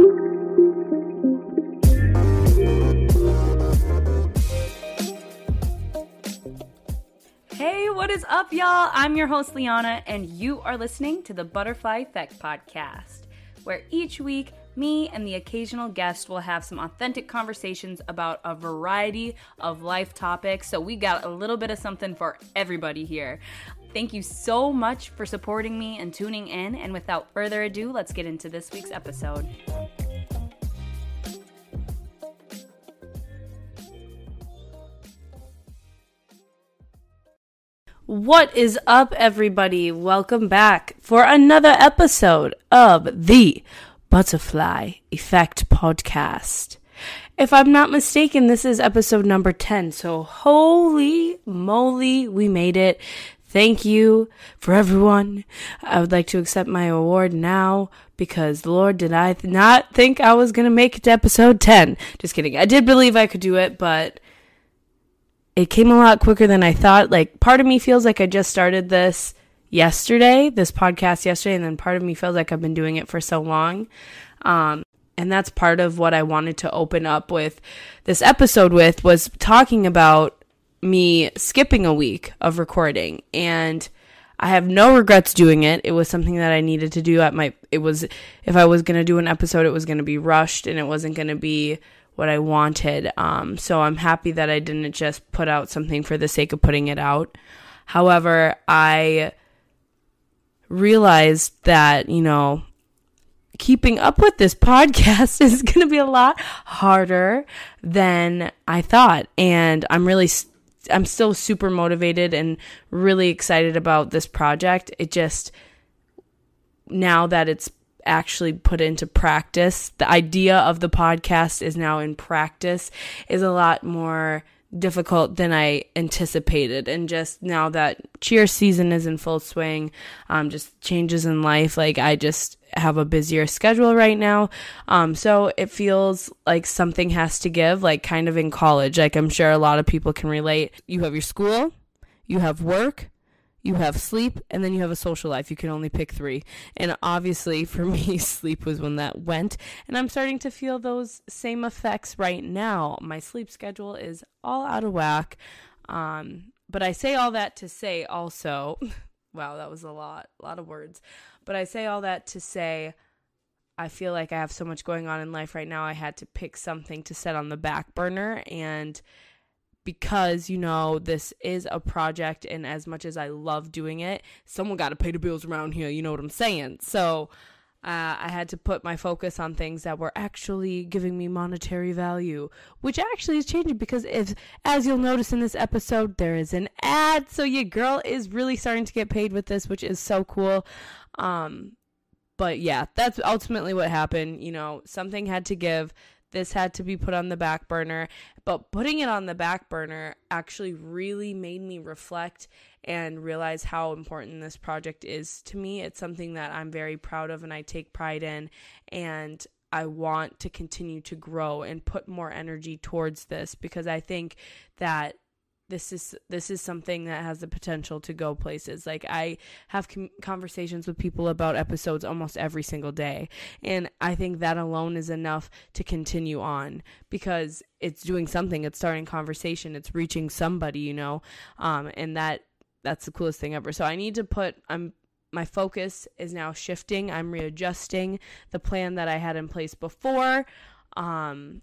Hey, what is up, y'all? I'm your host, Liana, and you are listening to the Butterfly Effect Podcast, where each week, me and the occasional guest will have some authentic conversations about a variety of life topics. So, we got a little bit of something for everybody here. Thank you so much for supporting me and tuning in. And without further ado, let's get into this week's episode. What is up, everybody? Welcome back for another episode of the Butterfly Effect Podcast. If I'm not mistaken, this is episode number 10. So, holy moly, we made it. Thank you for everyone. I would like to accept my award now because, Lord, did I th- not think I was going to make it to episode 10. Just kidding. I did believe I could do it, but it came a lot quicker than I thought. Like, part of me feels like I just started this yesterday, this podcast yesterday, and then part of me feels like I've been doing it for so long. Um, and that's part of what I wanted to open up with this episode with was talking about me skipping a week of recording and I have no regrets doing it. It was something that I needed to do at my it was if I was going to do an episode it was going to be rushed and it wasn't going to be what I wanted. Um, so I'm happy that I didn't just put out something for the sake of putting it out. However, I realized that, you know, keeping up with this podcast is going to be a lot harder than I thought. And I'm really, I'm still super motivated and really excited about this project. It just, now that it's actually put into practice. The idea of the podcast is now in practice is a lot more difficult than I anticipated. And just now that cheer season is in full swing, um, just changes in life, like I just have a busier schedule right now. Um, so it feels like something has to give, like kind of in college. Like I'm sure a lot of people can relate. You have your school, you have work, you have sleep and then you have a social life. You can only pick three. And obviously, for me, sleep was when that went. And I'm starting to feel those same effects right now. My sleep schedule is all out of whack. Um, but I say all that to say also, wow, that was a lot, a lot of words. But I say all that to say, I feel like I have so much going on in life right now. I had to pick something to set on the back burner. And because you know this is a project and as much as I love doing it, someone got to pay the bills around here, you know what I'm saying? So uh, I had to put my focus on things that were actually giving me monetary value, which actually is changing because if, as you'll notice in this episode, there is an ad. So your girl is really starting to get paid with this, which is so cool. Um, but yeah, that's ultimately what happened. You know, something had to give this had to be put on the back burner. But putting it on the back burner actually really made me reflect and realize how important this project is to me. It's something that I'm very proud of and I take pride in. And I want to continue to grow and put more energy towards this because I think that this is this is something that has the potential to go places. Like i have com- conversations with people about episodes almost every single day. And i think that alone is enough to continue on because it's doing something. It's starting conversation. It's reaching somebody you know? Um, and that that's the coolest thing ever. So i need to put i'm my focus is now shifting. I'm readjusting the plan that i had in place before. Um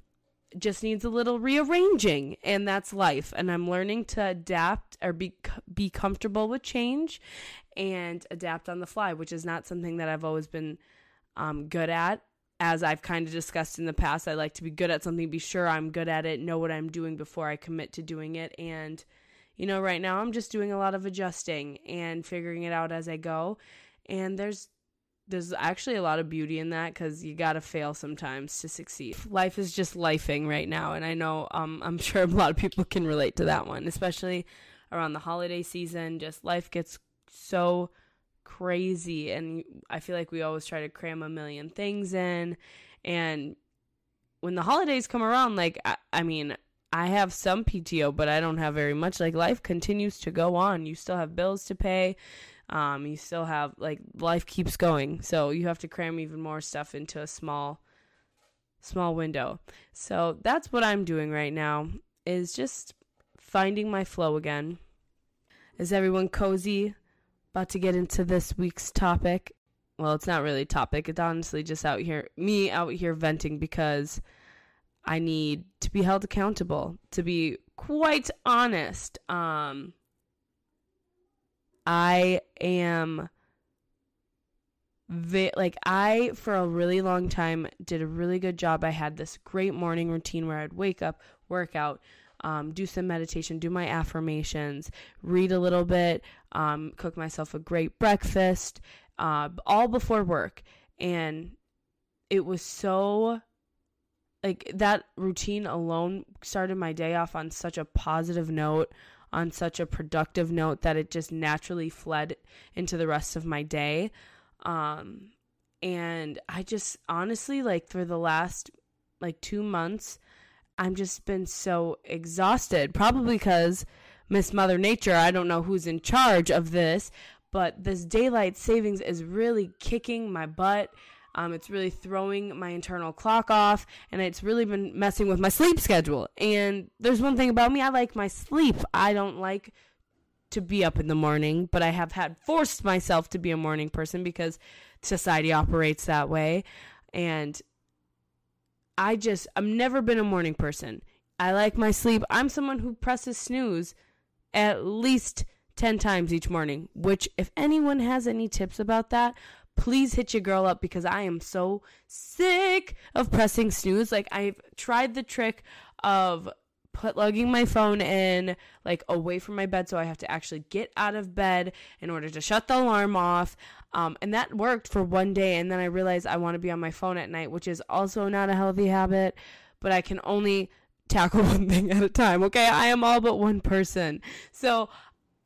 just needs a little rearranging and that's life. And i'm learning to adapt or be be comfortable with change and adapt on the fly which is not something that i've always been um, good at. As i've kind of discussed in the past i like to be good at something be sure i'm good at it know what i'm doing before i commit to doing it. And you know right now i'm just doing a lot of adjusting and figuring it out as i go. And there's there's actually a lot of beauty in that because you gotta fail sometimes to succeed. Life is just lifing right now, and I know um, I'm sure a lot of people can relate to that one, especially around the holiday season. Just life gets so crazy, and I feel like we always try to cram a million things in. And when the holidays come around, like I, I mean, I have some PTO, but I don't have very much. Like life continues to go on. You still have bills to pay um, you still have like life keeps going, so you have to cram even more stuff into a small small window. So that's what I'm doing right now is just finding my flow again. Is everyone cozy? About to get into this week's topic. Well, it's not really topic. It's honestly just out here me out here venting because I need to be held accountable. To be quite honest, um I am vi- like I for a really long time did a really good job. I had this great morning routine where I'd wake up, work out, um, do some meditation, do my affirmations, read a little bit, um, cook myself a great breakfast, uh, all before work, and it was so like that routine alone started my day off on such a positive note on such a productive note that it just naturally fled into the rest of my day um, and I just honestly, like, for the last like two months, I'm just been so exhausted. Probably because Miss Mother Nature, I don't know who's in charge of this, but this daylight savings is really kicking my butt. Um, it's really throwing my internal clock off, and it's really been messing with my sleep schedule. And there's one thing about me I like my sleep. I don't like to be up in the morning, but I have had forced myself to be a morning person because society operates that way. And I just, I've never been a morning person. I like my sleep. I'm someone who presses snooze at least 10 times each morning, which, if anyone has any tips about that, please hit your girl up because I am so sick of pressing snooze. Like, I've tried the trick of put lugging my phone in like away from my bed so I have to actually get out of bed in order to shut the alarm off. Um, and that worked for one day and then I realized I want to be on my phone at night, which is also not a healthy habit, but I can only tackle one thing at a time. Okay, I am all but one person. So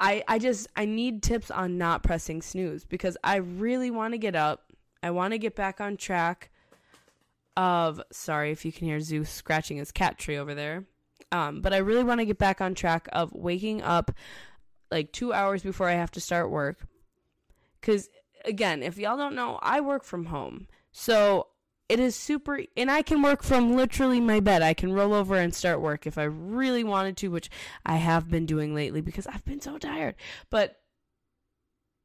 I I just I need tips on not pressing snooze because I really want to get up. I want to get back on track of sorry if you can hear Zeus scratching his cat tree over there. Um, but I really want to get back on track of waking up like two hours before I have to start work. Because, again, if y'all don't know, I work from home. So it is super, and I can work from literally my bed. I can roll over and start work if I really wanted to, which I have been doing lately because I've been so tired. But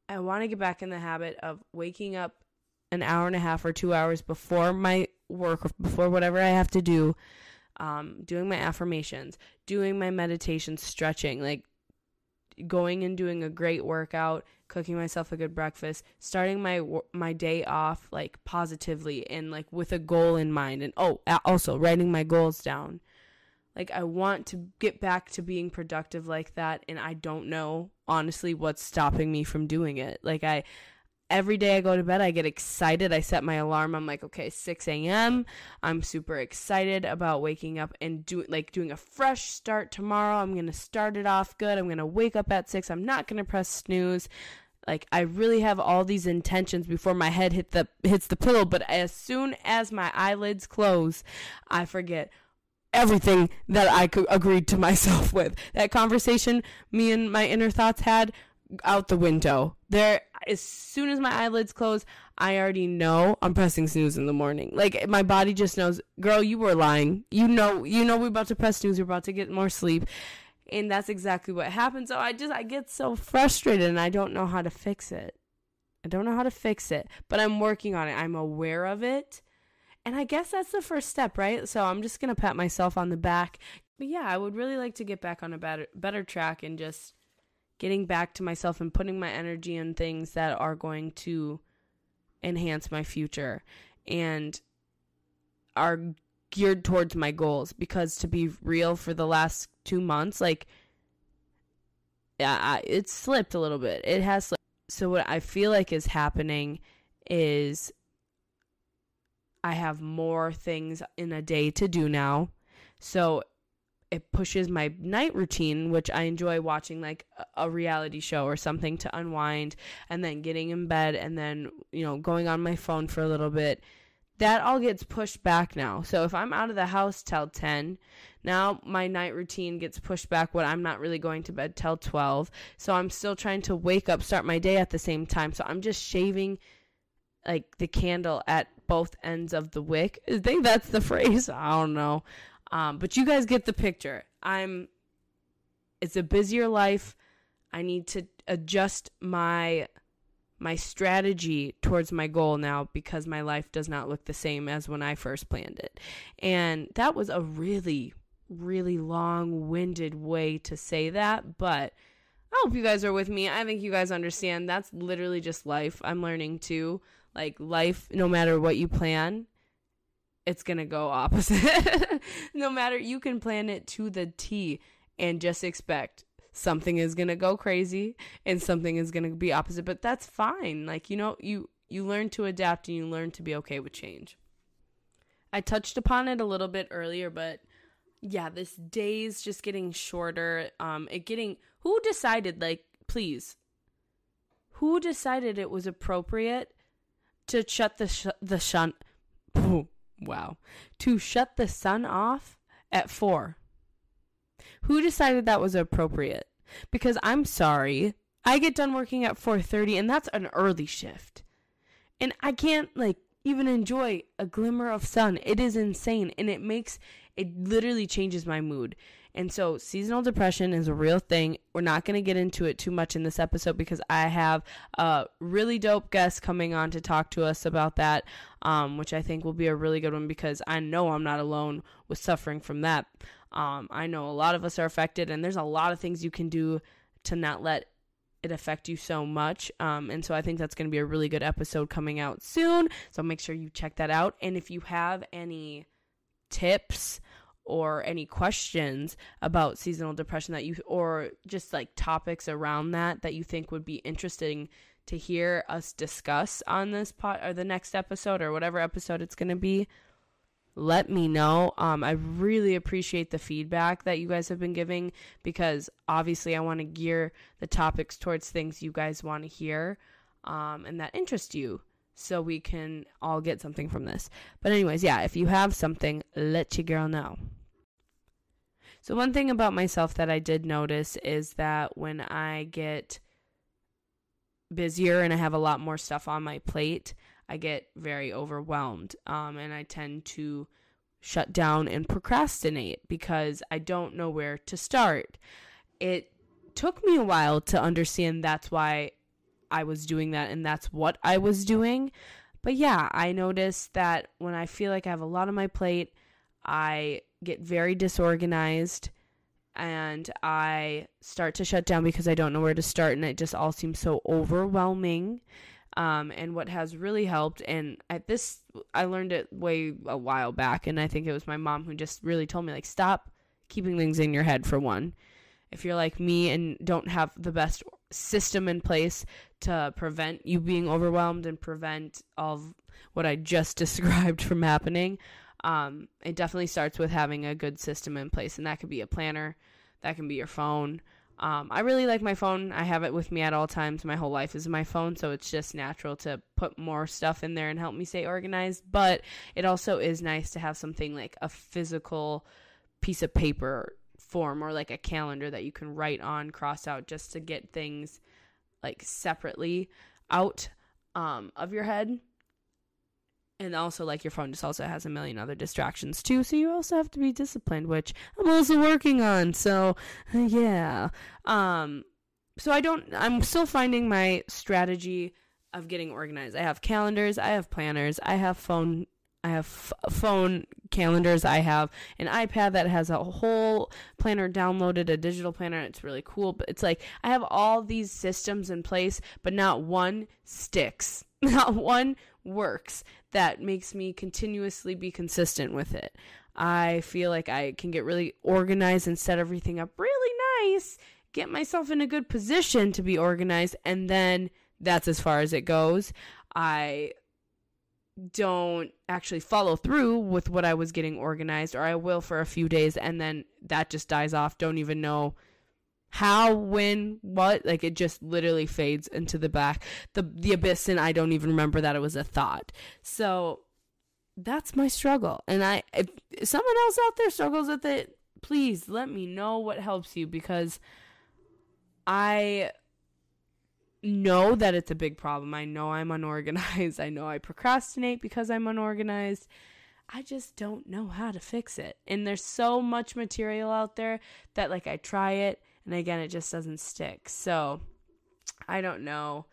I want to get back in the habit of waking up an hour and a half or two hours before my work, before whatever I have to do um, doing my affirmations, doing my meditation, stretching, like going and doing a great workout, cooking myself a good breakfast, starting my my day off like positively and like with a goal in mind and oh, also writing my goals down. Like I want to get back to being productive like that and I don't know honestly what's stopping me from doing it. Like I every day I go to bed, I get excited. I set my alarm. I'm like, okay, 6 a.m. I'm super excited about waking up and do like doing a fresh start tomorrow. I'm gonna start it off good. I'm gonna wake up at six. I'm not gonna press snooze. Like I really have all these intentions before my head hit the hits the pillow. But as soon as my eyelids close, I forget everything that I agreed to myself with. That conversation me and my inner thoughts had out the window. There, as soon as my eyelids close, I already know I'm pressing snooze in the morning. Like my body just knows, girl, you were lying. You know, you know we're about to press snooze. We're about to get more sleep, and that's exactly what happened. So I just I get so frustrated, and I don't know how to fix it. I don't know how to fix it, but I'm working on it. I'm aware of it. And I guess that's the first step, right? So I'm just going to pat myself on the back. But yeah, I would really like to get back on a better better track and just getting back to myself and putting my energy in things that are going to enhance my future and are geared towards my goals because to be real for the last 2 months like yeah, it's slipped a little bit. It has slipped. So what I feel like is happening is I have more things in a day to do now. So it pushes my night routine, which I enjoy watching like a reality show or something to unwind and then getting in bed and then, you know, going on my phone for a little bit. That all gets pushed back now. So if I'm out of the house till 10, now my night routine gets pushed back when I'm not really going to bed till 12. So I'm still trying to wake up, start my day at the same time. So I'm just shaving like the candle at both ends of the wick. I think that's the phrase. I don't know. Um, but you guys get the picture. I'm it's a busier life. I need to adjust my my strategy towards my goal now because my life does not look the same as when I first planned it. And that was a really really long-winded way to say that, but I hope you guys are with me. I think you guys understand that's literally just life. I'm learning too. Like life no matter what you plan, it's going to go opposite. no matter you can plan it to the T and just expect something is going to go crazy and something is going to be opposite, but that's fine. Like, you know, you you learn to adapt and you learn to be okay with change. I touched upon it a little bit earlier, but yeah, this day's just getting shorter. Um it getting who decided like please who decided it was appropriate to shut the sh- the sun wow to shut the sun off at 4 who decided that was appropriate? Because I'm sorry, I get done working at 4:30 and that's an early shift. And I can't like even enjoy a glimmer of sun. It is insane and it makes it literally changes my mood. And so seasonal depression is a real thing. We're not going to get into it too much in this episode because I have a really dope guest coming on to talk to us about that, um, which I think will be a really good one because I know I'm not alone with suffering from that. Um, I know a lot of us are affected, and there's a lot of things you can do to not let it affect you so much. Um, and so I think that's going to be a really good episode coming out soon. So make sure you check that out. And if you have any tips or any questions about seasonal depression that you or just like topics around that that you think would be interesting to hear us discuss on this pot or the next episode or whatever episode it's going to be let me know. Um, I really appreciate the feedback that you guys have been giving because obviously I want to gear the topics towards things you guys want to hear um, and that interest you so we can all get something from this. But, anyways, yeah, if you have something, let your girl know. So, one thing about myself that I did notice is that when I get busier and I have a lot more stuff on my plate, I get very overwhelmed um, and I tend to shut down and procrastinate because I don't know where to start. It took me a while to understand that's why I was doing that and that's what I was doing. But yeah, I noticed that when I feel like I have a lot on my plate, I get very disorganized and I start to shut down because I don't know where to start and it just all seems so overwhelming. Um, and what has really helped, and at this, I learned it way a while back, and I think it was my mom who just really told me, like, stop keeping things in your head for one. If you're like me and don't have the best system in place to prevent you being overwhelmed and prevent all of what I just described from happening, um, it definitely starts with having a good system in place, and that could be a planner, that can be your phone, um, I really like my phone. I have it with me at all times. My whole life is my phone, so it's just natural to put more stuff in there and help me stay organized. But it also is nice to have something like a physical piece of paper form or like a calendar that you can write on, cross out, just to get things like separately out um, of your head and also like your phone just also has a million other distractions too so you also have to be disciplined which i'm also working on so yeah um so i don't i'm still finding my strategy of getting organized i have calendars i have planners i have phone I have f- phone calendars. I have an iPad that has a whole planner downloaded, a digital planner. It's really cool. But it's like I have all these systems in place, but not one sticks. Not one works that makes me continuously be consistent with it. I feel like I can get really organized and set everything up really nice, get myself in a good position to be organized, and then that's as far as it goes. I don't actually follow through with what I was getting organized, or I will for a few days, and then that just dies off. Don't even know how, when, what. Like it just literally fades into the back, the the abyss, and I don't even remember that it was a thought. So that's my struggle. And I, if someone else out there struggles with it, please let me know what helps you because I know that it's a big problem. I know I'm unorganized. I know I procrastinate because I'm unorganized. I just don't know how to fix it. And there's so much material out there that like I try it and again it just doesn't stick. So I don't know.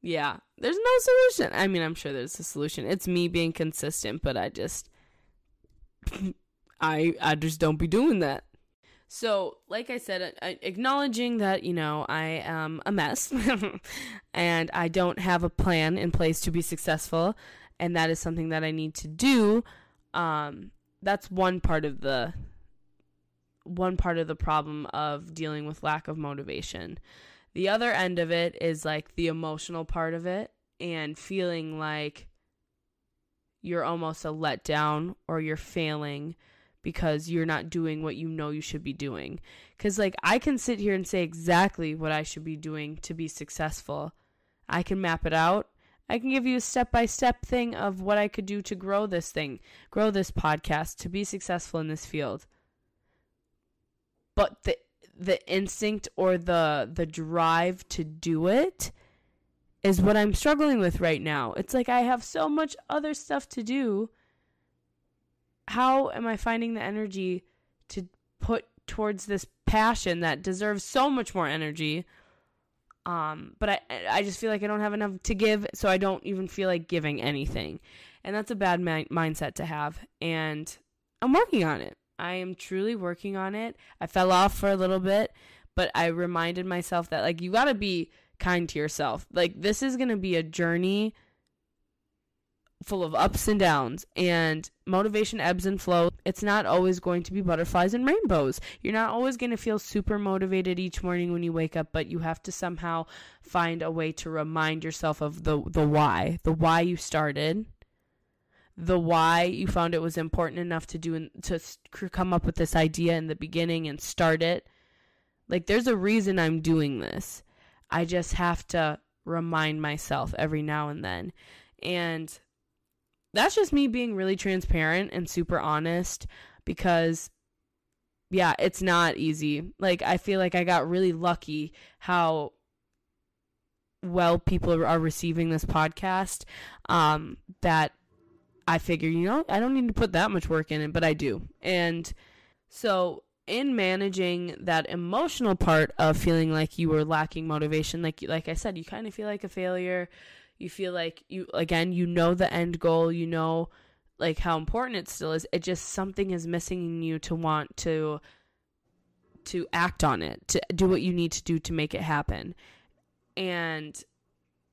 Yeah, there's no solution. I mean, I'm sure there's a solution. It's me being consistent, but I just I I just don't be doing that. So, like I said, acknowledging that, you know, I am a mess and I don't have a plan in place to be successful, and that is something that I need to do. Um, that's one part of the one part of the problem of dealing with lack of motivation. The other end of it is like the emotional part of it and feeling like you're almost a letdown or you're failing because you're not doing what you know you should be doing. Because, like, I can sit here and say exactly what I should be doing to be successful. I can map it out. I can give you a step by step thing of what I could do to grow this thing, grow this podcast, to be successful in this field. But the the instinct or the the drive to do it is what I'm struggling with right now. It's like I have so much other stuff to do how am I finding the energy to put towards this passion that deserves so much more energy? Um, but I, I just feel like I don't have enough to give, so I don't even feel like giving anything. And that's a bad mi- mindset to have. And I'm working on it. I am truly working on it. I fell off for a little bit, but I reminded myself that, like, you gotta be kind to yourself. Like, this is gonna be a journey full of ups and downs and motivation ebbs and flows. It's not always going to be butterflies and rainbows. You're not always going to feel super motivated each morning when you wake up, but you have to somehow find a way to remind yourself of the the why, the why you started, the why you found it was important enough to do to come up with this idea in the beginning and start it. Like there's a reason I'm doing this. I just have to remind myself every now and then. And that's just me being really transparent and super honest because yeah, it's not easy. Like I feel like I got really lucky how well people are receiving this podcast um, that I figure, you know, I don't need to put that much work in it, but I do. And so in managing that emotional part of feeling like you were lacking motivation, like like I said, you kind of feel like a failure. You feel like you again you know the end goal you know like how important it still is. It just something is missing in you to want to to act on it to do what you need to do to make it happen. And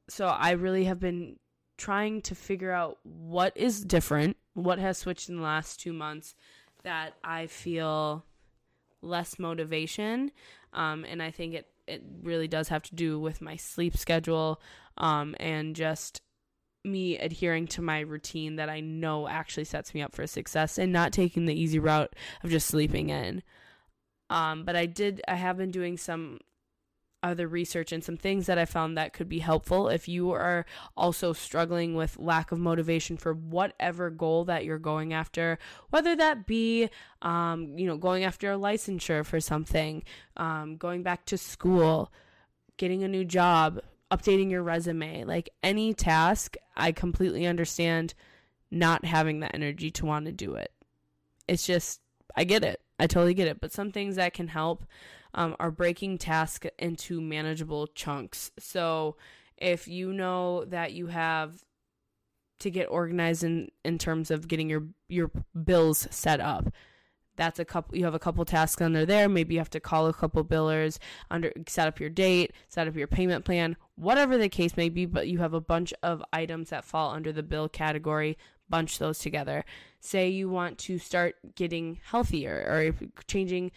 so i really have been trying to figure out what is different what has switched in the last two months that i feel less motivation um, and i think it it really does have to do with my sleep schedule um, and just me adhering to my routine that I know actually sets me up for success and not taking the easy route of just sleeping in. Um, but I did, I have been doing some other research and some things that I found that could be helpful if you are also struggling with lack of motivation for whatever goal that you're going after, whether that be, um, you know, going after a licensure for something, um, going back to school, getting a new job, updating your resume, like any task, I completely understand not having the energy to want to do it. It's just, I get it. I totally get it. But some things that can help um, are breaking tasks into manageable chunks. So if you know that you have to get organized in, in terms of getting your your bills set up, that's a couple you have a couple tasks under there maybe you have to call a couple billers under set up your date set up your payment plan whatever the case may be but you have a bunch of items that fall under the bill category bunch those together. Say you want to start getting healthier or changing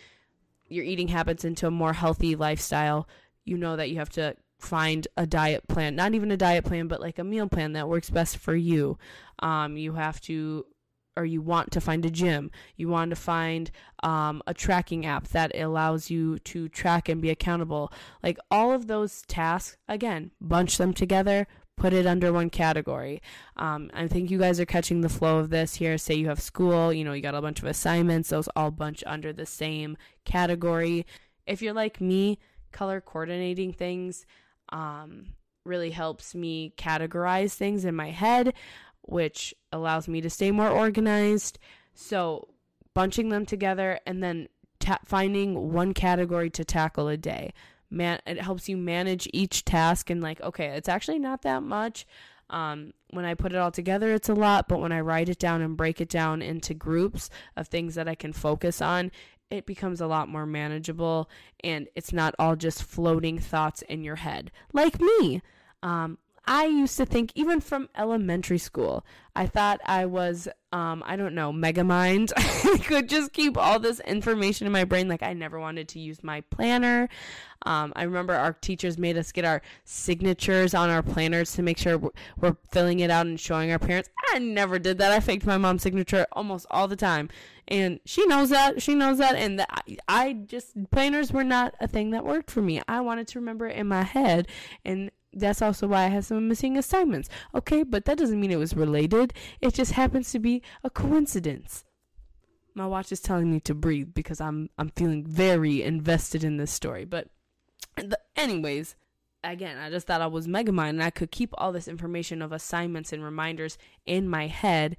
your eating habits into a more healthy lifestyle, you know that you have to find a diet plan, not even a diet plan, but like a meal plan that works best for you. Um, you have to or you want to find a gym, you want to find um, a tracking app that allows you to track and be accountable. Like all of those tasks, again, bunch them together, put it under one category. Um, I think you guys are catching the flow of this here. Say you have school, you know, you got a bunch of assignments, those all bunch under the same category. If you're like me, color coordinating things, um, really helps me categorize things in my head, which allows me to stay more organized. So, bunching them together and then ta- finding one category to tackle a day. Man, it helps you manage each task and like, okay, it's actually not that much. Um, when I put it all together, it's a lot, but when I write it down and break it down into groups of things that I can focus on, it becomes a lot more manageable and it's not all just floating thoughts in your head. Like me. Um, I used to think, even from elementary school, I thought I was, um, I don't know, Megamind. I could just keep all this information in my brain. Like, I never wanted to use my planner. Um, I remember our teachers made us get our signatures on our planners to make sure we're filling it out and showing our parents. I never did that. I faked my mom's signature almost all the time. And she knows that. She knows that. And I just, planners were not a thing that worked for me. I wanted to remember it in my head. And that's also why I have some missing assignments. Okay, but that doesn't mean it was related. It just happens to be a coincidence. My watch is telling me to breathe because I'm I'm feeling very invested in this story. But the, anyways, again, I just thought I was Megamind and I could keep all this information of assignments and reminders in my head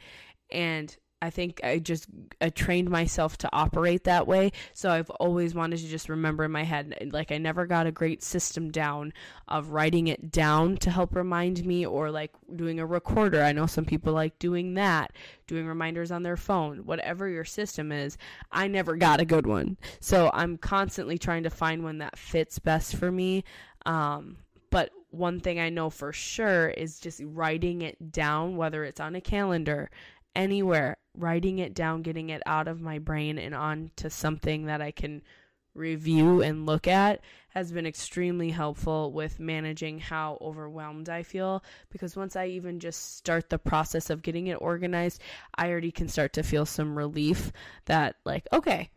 and I think I just I trained myself to operate that way. So I've always wanted to just remember in my head. Like I never got a great system down of writing it down to help remind me or like doing a recorder. I know some people like doing that, doing reminders on their phone. Whatever your system is, I never got a good one. So I'm constantly trying to find one that fits best for me. Um, but one thing I know for sure is just writing it down, whether it's on a calendar, anywhere, writing it down, getting it out of my brain and onto something that I can review and look at has been extremely helpful with managing how overwhelmed I feel because once I even just start the process of getting it organized, I already can start to feel some relief that like okay,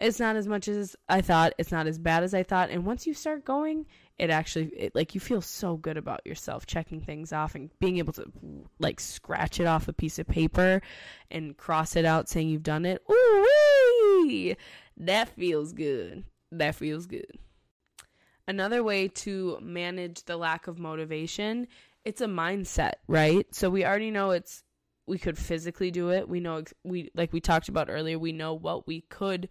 it's not as much as I thought. It's not as bad as I thought. And once you start going, it actually, it, like, you feel so good about yourself checking things off and being able to, like, scratch it off a piece of paper and cross it out saying you've done it. Ooh, that feels good. That feels good. Another way to manage the lack of motivation, it's a mindset, right? So we already know it's we could physically do it. We know we like we talked about earlier, we know what we could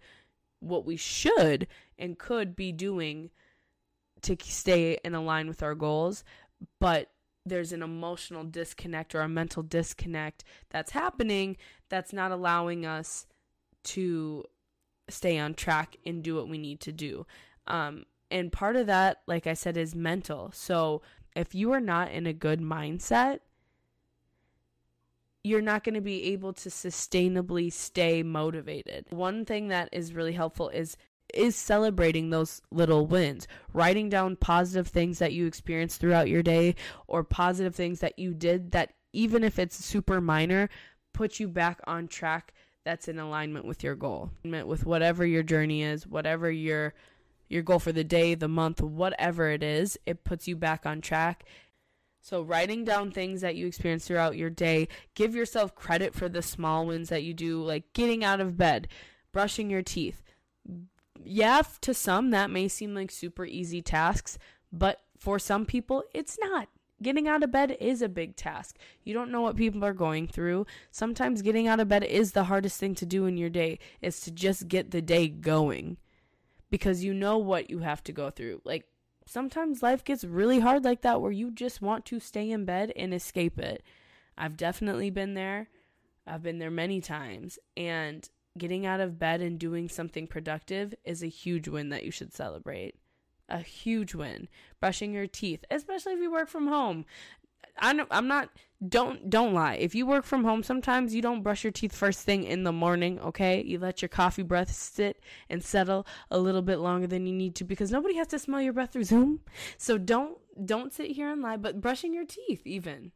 what we should and could be doing to stay in line with our goals, but there's an emotional disconnect or a mental disconnect that's happening that's not allowing us to stay on track and do what we need to do. Um, and part of that, like I said, is mental. So if you are not in a good mindset, you're not going to be able to sustainably stay motivated. One thing that is really helpful is is celebrating those little wins, writing down positive things that you experienced throughout your day or positive things that you did that even if it's super minor, put you back on track that's in alignment with your goal. With whatever your journey is, whatever your your goal for the day, the month, whatever it is, it puts you back on track so, writing down things that you experience throughout your day, give yourself credit for the small wins that you do, like getting out of bed, brushing your teeth. Yeah, to some, that may seem like super easy tasks, but for some people, it's not. Getting out of bed is a big task. You don't know what people are going through. Sometimes getting out of bed is the hardest thing to do in your day, is to just get the day going because you know what you have to go through. Like, sometimes life gets really hard like that where you just want to stay in bed and escape it. I've definitely been there. I've been there many times. And getting out of bed and doing something productive is a huge win that you should celebrate. A huge win. Brushing your teeth, especially if you work from home. I know I'm not don't don't lie. If you work from home sometimes you don't brush your teeth first thing in the morning, okay? You let your coffee breath sit and settle a little bit longer than you need to because nobody has to smell your breath through Zoom. So don't don't sit here and lie, but brushing your teeth even.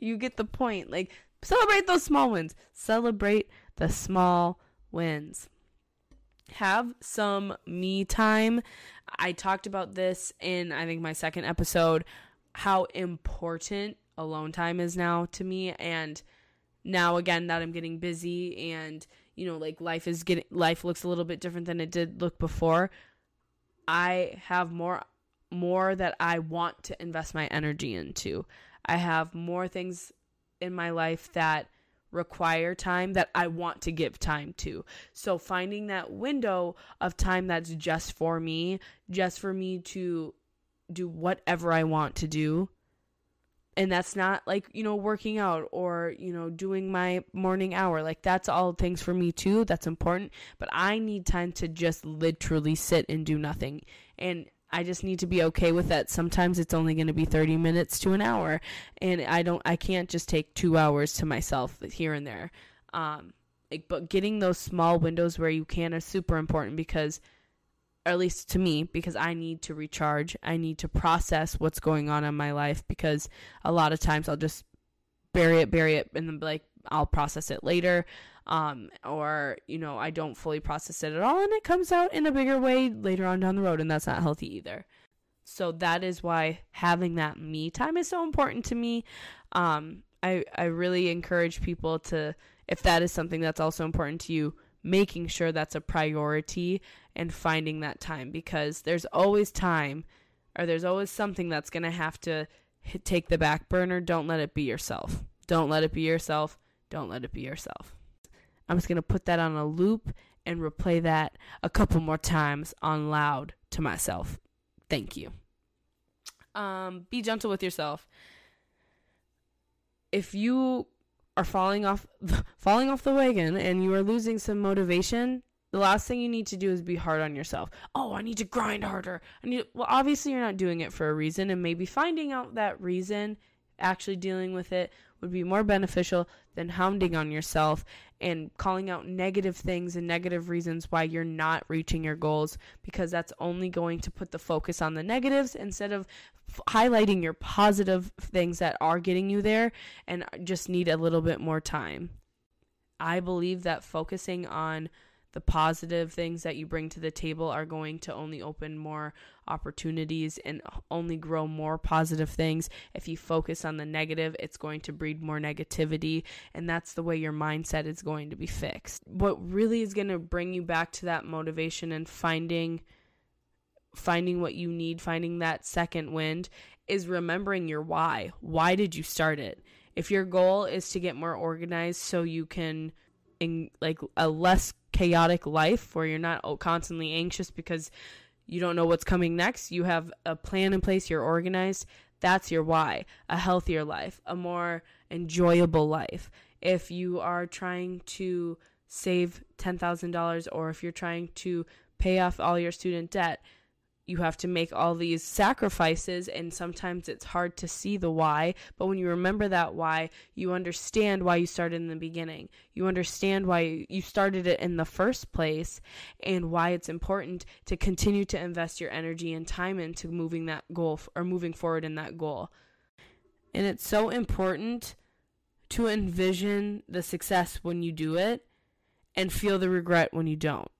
You get the point. Like celebrate those small wins. Celebrate the small wins. Have some me time. I talked about this in I think my second episode how important alone time is now to me and now again that I'm getting busy and you know like life is getting life looks a little bit different than it did look before I have more more that I want to invest my energy into. I have more things in my life that require time that I want to give time to. So finding that window of time that's just for me, just for me to do whatever I want to do. And that's not like, you know, working out or, you know, doing my morning hour. Like, that's all things for me too. That's important. But I need time to just literally sit and do nothing. And I just need to be okay with that. Sometimes it's only going to be 30 minutes to an hour and I don't I can't just take 2 hours to myself here and there. Um like, but getting those small windows where you can is super important because or at least to me because I need to recharge. I need to process what's going on in my life because a lot of times I'll just bury it, bury it, and then like, I'll process it later. Um, or, you know, I don't fully process it at all and it comes out in a bigger way later on down the road, and that's not healthy either. So that is why having that me time is so important to me. Um, I, I really encourage people to, if that is something that's also important to you, making sure that's a priority and finding that time because there's always time or there's always something that's going to have to hit, take the back burner. Don't let it be yourself. Don't let it be yourself. Don't let it be yourself. I'm just going to put that on a loop and replay that a couple more times on loud to myself. Thank you. Um, be gentle with yourself. If you are falling off falling off the wagon and you are losing some motivation, the last thing you need to do is be hard on yourself. Oh, I need to grind harder. I need well, obviously you're not doing it for a reason and maybe finding out that reason actually dealing with it would be more beneficial than hounding on yourself and calling out negative things and negative reasons why you're not reaching your goals because that's only going to put the focus on the negatives instead of f- highlighting your positive things that are getting you there and just need a little bit more time. I believe that focusing on the positive things that you bring to the table are going to only open more opportunities and only grow more positive things. If you focus on the negative, it's going to breed more negativity, and that's the way your mindset is going to be fixed. What really is going to bring you back to that motivation and finding finding what you need, finding that second wind is remembering your why. Why did you start it? If your goal is to get more organized so you can in like a less chaotic life where you're not constantly anxious because you don't know what's coming next. You have a plan in place, you're organized. That's your why. A healthier life, a more enjoyable life. If you are trying to save $10,000 or if you're trying to pay off all your student debt, you have to make all these sacrifices and sometimes it's hard to see the why. But when you remember that why you understand why you started in the beginning. You understand why you started it in the first place and why it's important to continue to invest your energy and time into moving that goal or moving forward in that goal. And it's so important to envision the success when you do it and feel the regret when you don't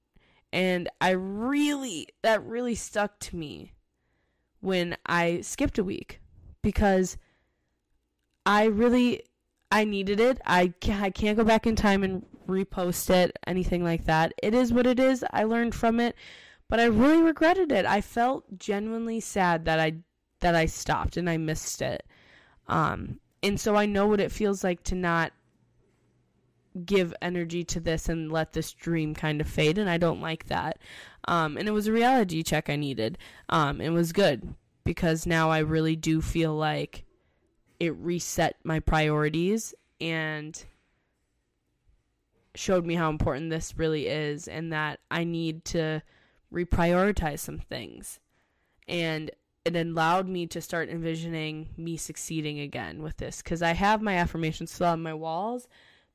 and I really, that really stuck to me when I skipped a week because I really, I needed it. I I can't go back in time and repost it, anything like that. It is what it is. I learned from it, but I really regretted it. I felt genuinely sad that I, that I stopped and I missed it. Um, and so I know what it feels like to not give energy to this and let this dream kind of fade and I don't like that. Um, and it was a reality check I needed. Um, it was good because now I really do feel like it reset my priorities and showed me how important this really is and that I need to reprioritize some things. And it allowed me to start envisioning me succeeding again with this because I have my affirmations still on my walls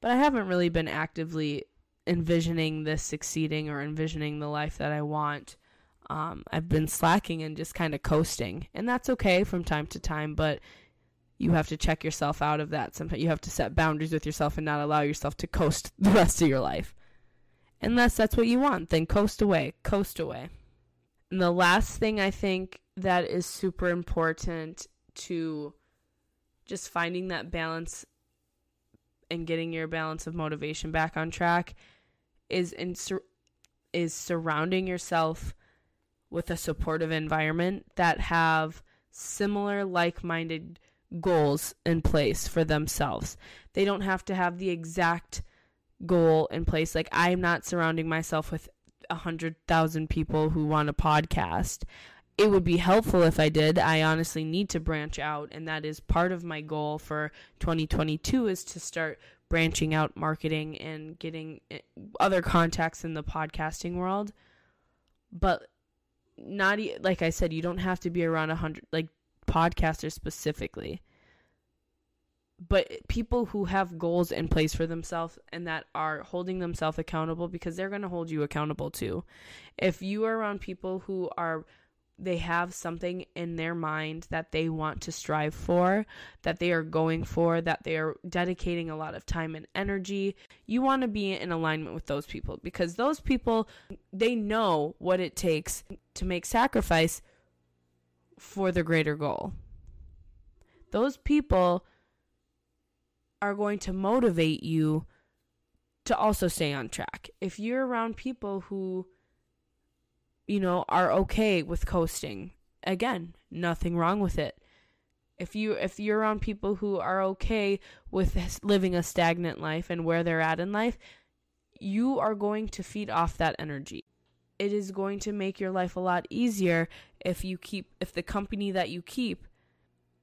but I haven't really been actively envisioning this succeeding or envisioning the life that I want. Um, I've been slacking and just kind of coasting, and that's okay from time to time, but you have to check yourself out of that. Sometimes you have to set boundaries with yourself and not allow yourself to coast the rest of your life. Unless that's what you want, then coast away, coast away. And the last thing I think that is super important to just finding that balance and getting your balance of motivation back on track is in, is surrounding yourself with a supportive environment that have similar like minded goals in place for themselves. They don't have to have the exact goal in place. Like, I'm not surrounding myself with a hundred thousand people who want a podcast. It would be helpful if I did. I honestly need to branch out, and that is part of my goal for 2022 is to start branching out marketing and getting eh, other contacts in the podcasting world. But not like I said, you don't have to be around a hundred like podcasters specifically but people who have goals in place for themselves and that are holding themselves accountable because they're going to hold you accountable too. If you are around people who are they have something in their mind that they want to strive for, that they are going for, that they are dedicating a lot of time and energy. You want to be in alignment with those people because those people, they know what it takes to make sacrifice for the greater goal. Those people are going to motivate you to also stay on track. If you're around people who, you know, are okay with coasting, again, nothing wrong with it. If you if you're around people who are okay with living a stagnant life and where they're at in life, you are going to feed off that energy. It is going to make your life a lot easier if you keep if the company that you keep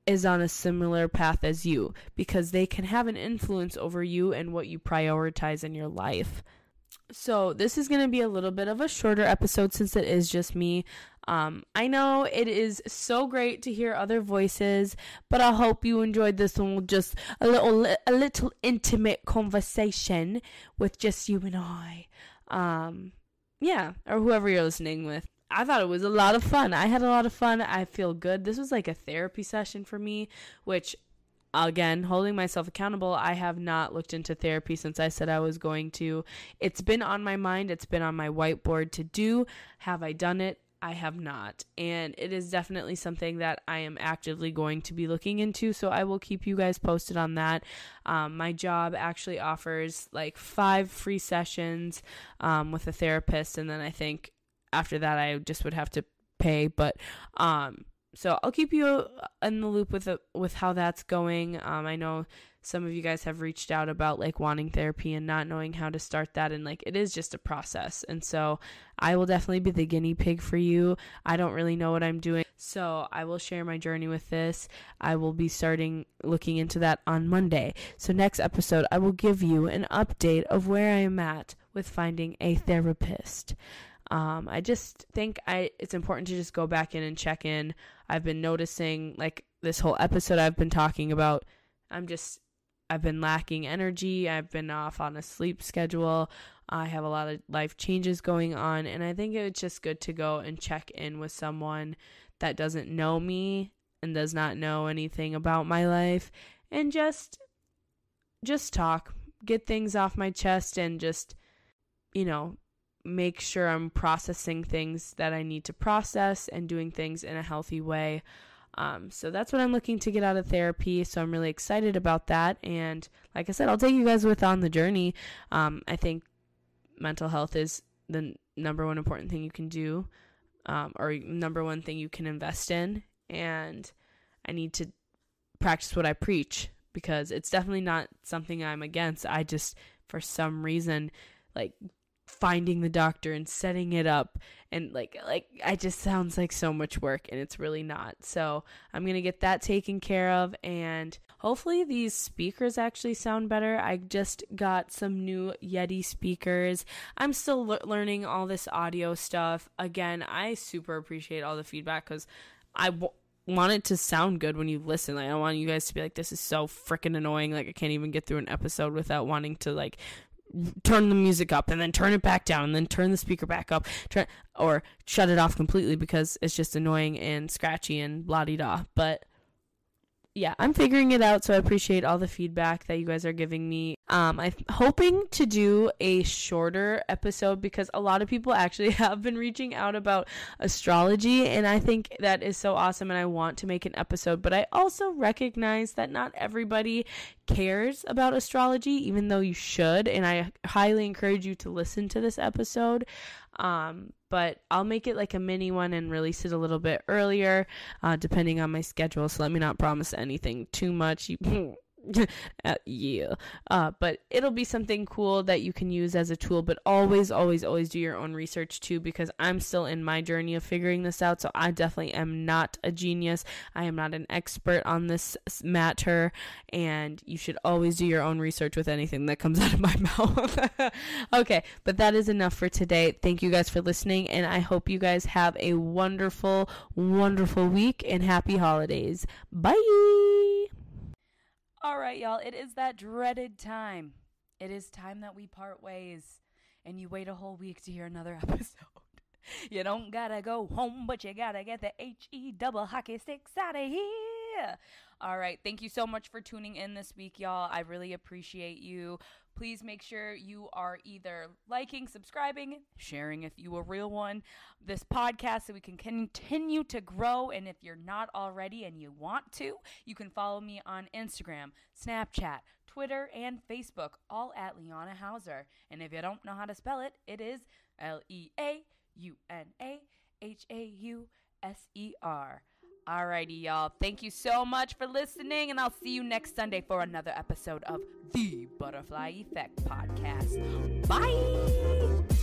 is on a similar path as you because they can have an influence over you and what you prioritize in your life. So, this is going to be a little bit of a shorter episode since it is just me. Um, I know it is so great to hear other voices, but I hope you enjoyed this one just a little, a little intimate conversation with just you and I. Um, yeah, or whoever you're listening with. I thought it was a lot of fun. I had a lot of fun. I feel good. This was like a therapy session for me, which again, holding myself accountable, I have not looked into therapy since I said I was going to. It's been on my mind, it's been on my whiteboard to do. Have I done it? I have not. And it is definitely something that I am actively going to be looking into. So I will keep you guys posted on that. Um, my job actually offers like five free sessions um, with a therapist. And then I think after that I just would have to pay. But um, so I'll keep you in the loop with with how that's going. Um, I know some of you guys have reached out about like wanting therapy and not knowing how to start that, and like it is just a process. And so I will definitely be the guinea pig for you. I don't really know what I'm doing, so I will share my journey with this. I will be starting looking into that on Monday. So next episode, I will give you an update of where I am at with finding a therapist. Um, I just think I it's important to just go back in and check in. I've been noticing like this whole episode I've been talking about. I'm just I've been lacking energy. I've been off on a sleep schedule. I have a lot of life changes going on, and I think it's just good to go and check in with someone that doesn't know me and does not know anything about my life and just just talk, get things off my chest and just you know, make sure I'm processing things that I need to process and doing things in a healthy way. Um, so that's what I'm looking to get out of therapy. So I'm really excited about that. And like I said, I'll take you guys with on the journey. Um, I think mental health is the number one important thing you can do, um, or number one thing you can invest in. And I need to practice what I preach because it's definitely not something I'm against. I just, for some reason, like finding the doctor and setting it up and like like I just sounds like so much work and it's really not. So, I'm going to get that taken care of and hopefully these speakers actually sound better. I just got some new Yeti speakers. I'm still le- learning all this audio stuff. Again, I super appreciate all the feedback cuz I w- want it to sound good when you listen. Like, I don't want you guys to be like, this is so freaking annoying. Like, I can't even get through an episode without wanting to like turn the music up and then turn it back down and then turn the speaker back up or shut it off completely because it's just annoying and scratchy and blah da. But yeah, I'm figuring it out, so I appreciate all the feedback that you guys are giving me. Um, I'm hoping to do a shorter episode because a lot of people actually have been reaching out about astrology, and I think that is so awesome, and I want to make an episode. But I also recognize that not everybody cares about astrology, even though you should, and I highly encourage you to listen to this episode. Um, but I'll make it like a mini one and release it a little bit earlier, uh, depending on my schedule. So let me not promise anything too much. uh, yeah. Uh, but it'll be something cool that you can use as a tool, but always, always, always do your own research too, because I'm still in my journey of figuring this out. So I definitely am not a genius. I am not an expert on this matter, and you should always do your own research with anything that comes out of my mouth. okay, but that is enough for today. Thank you guys for listening, and I hope you guys have a wonderful, wonderful week and happy holidays. Bye. All right, y'all, it is that dreaded time. It is time that we part ways, and you wait a whole week to hear another episode. You don't gotta go home, but you gotta get the H E double hockey sticks out of here. All right. Thank you so much for tuning in this week, y'all. I really appreciate you. Please make sure you are either liking, subscribing, sharing if you a real one, this podcast so we can continue to grow. And if you're not already and you want to, you can follow me on Instagram, Snapchat, Twitter, and Facebook, all at Leauna Hauser. And if you don't know how to spell it, it is L E A U N A H A U S E R. Alrighty, y'all. Thank you so much for listening, and I'll see you next Sunday for another episode of the Butterfly Effect Podcast. Bye!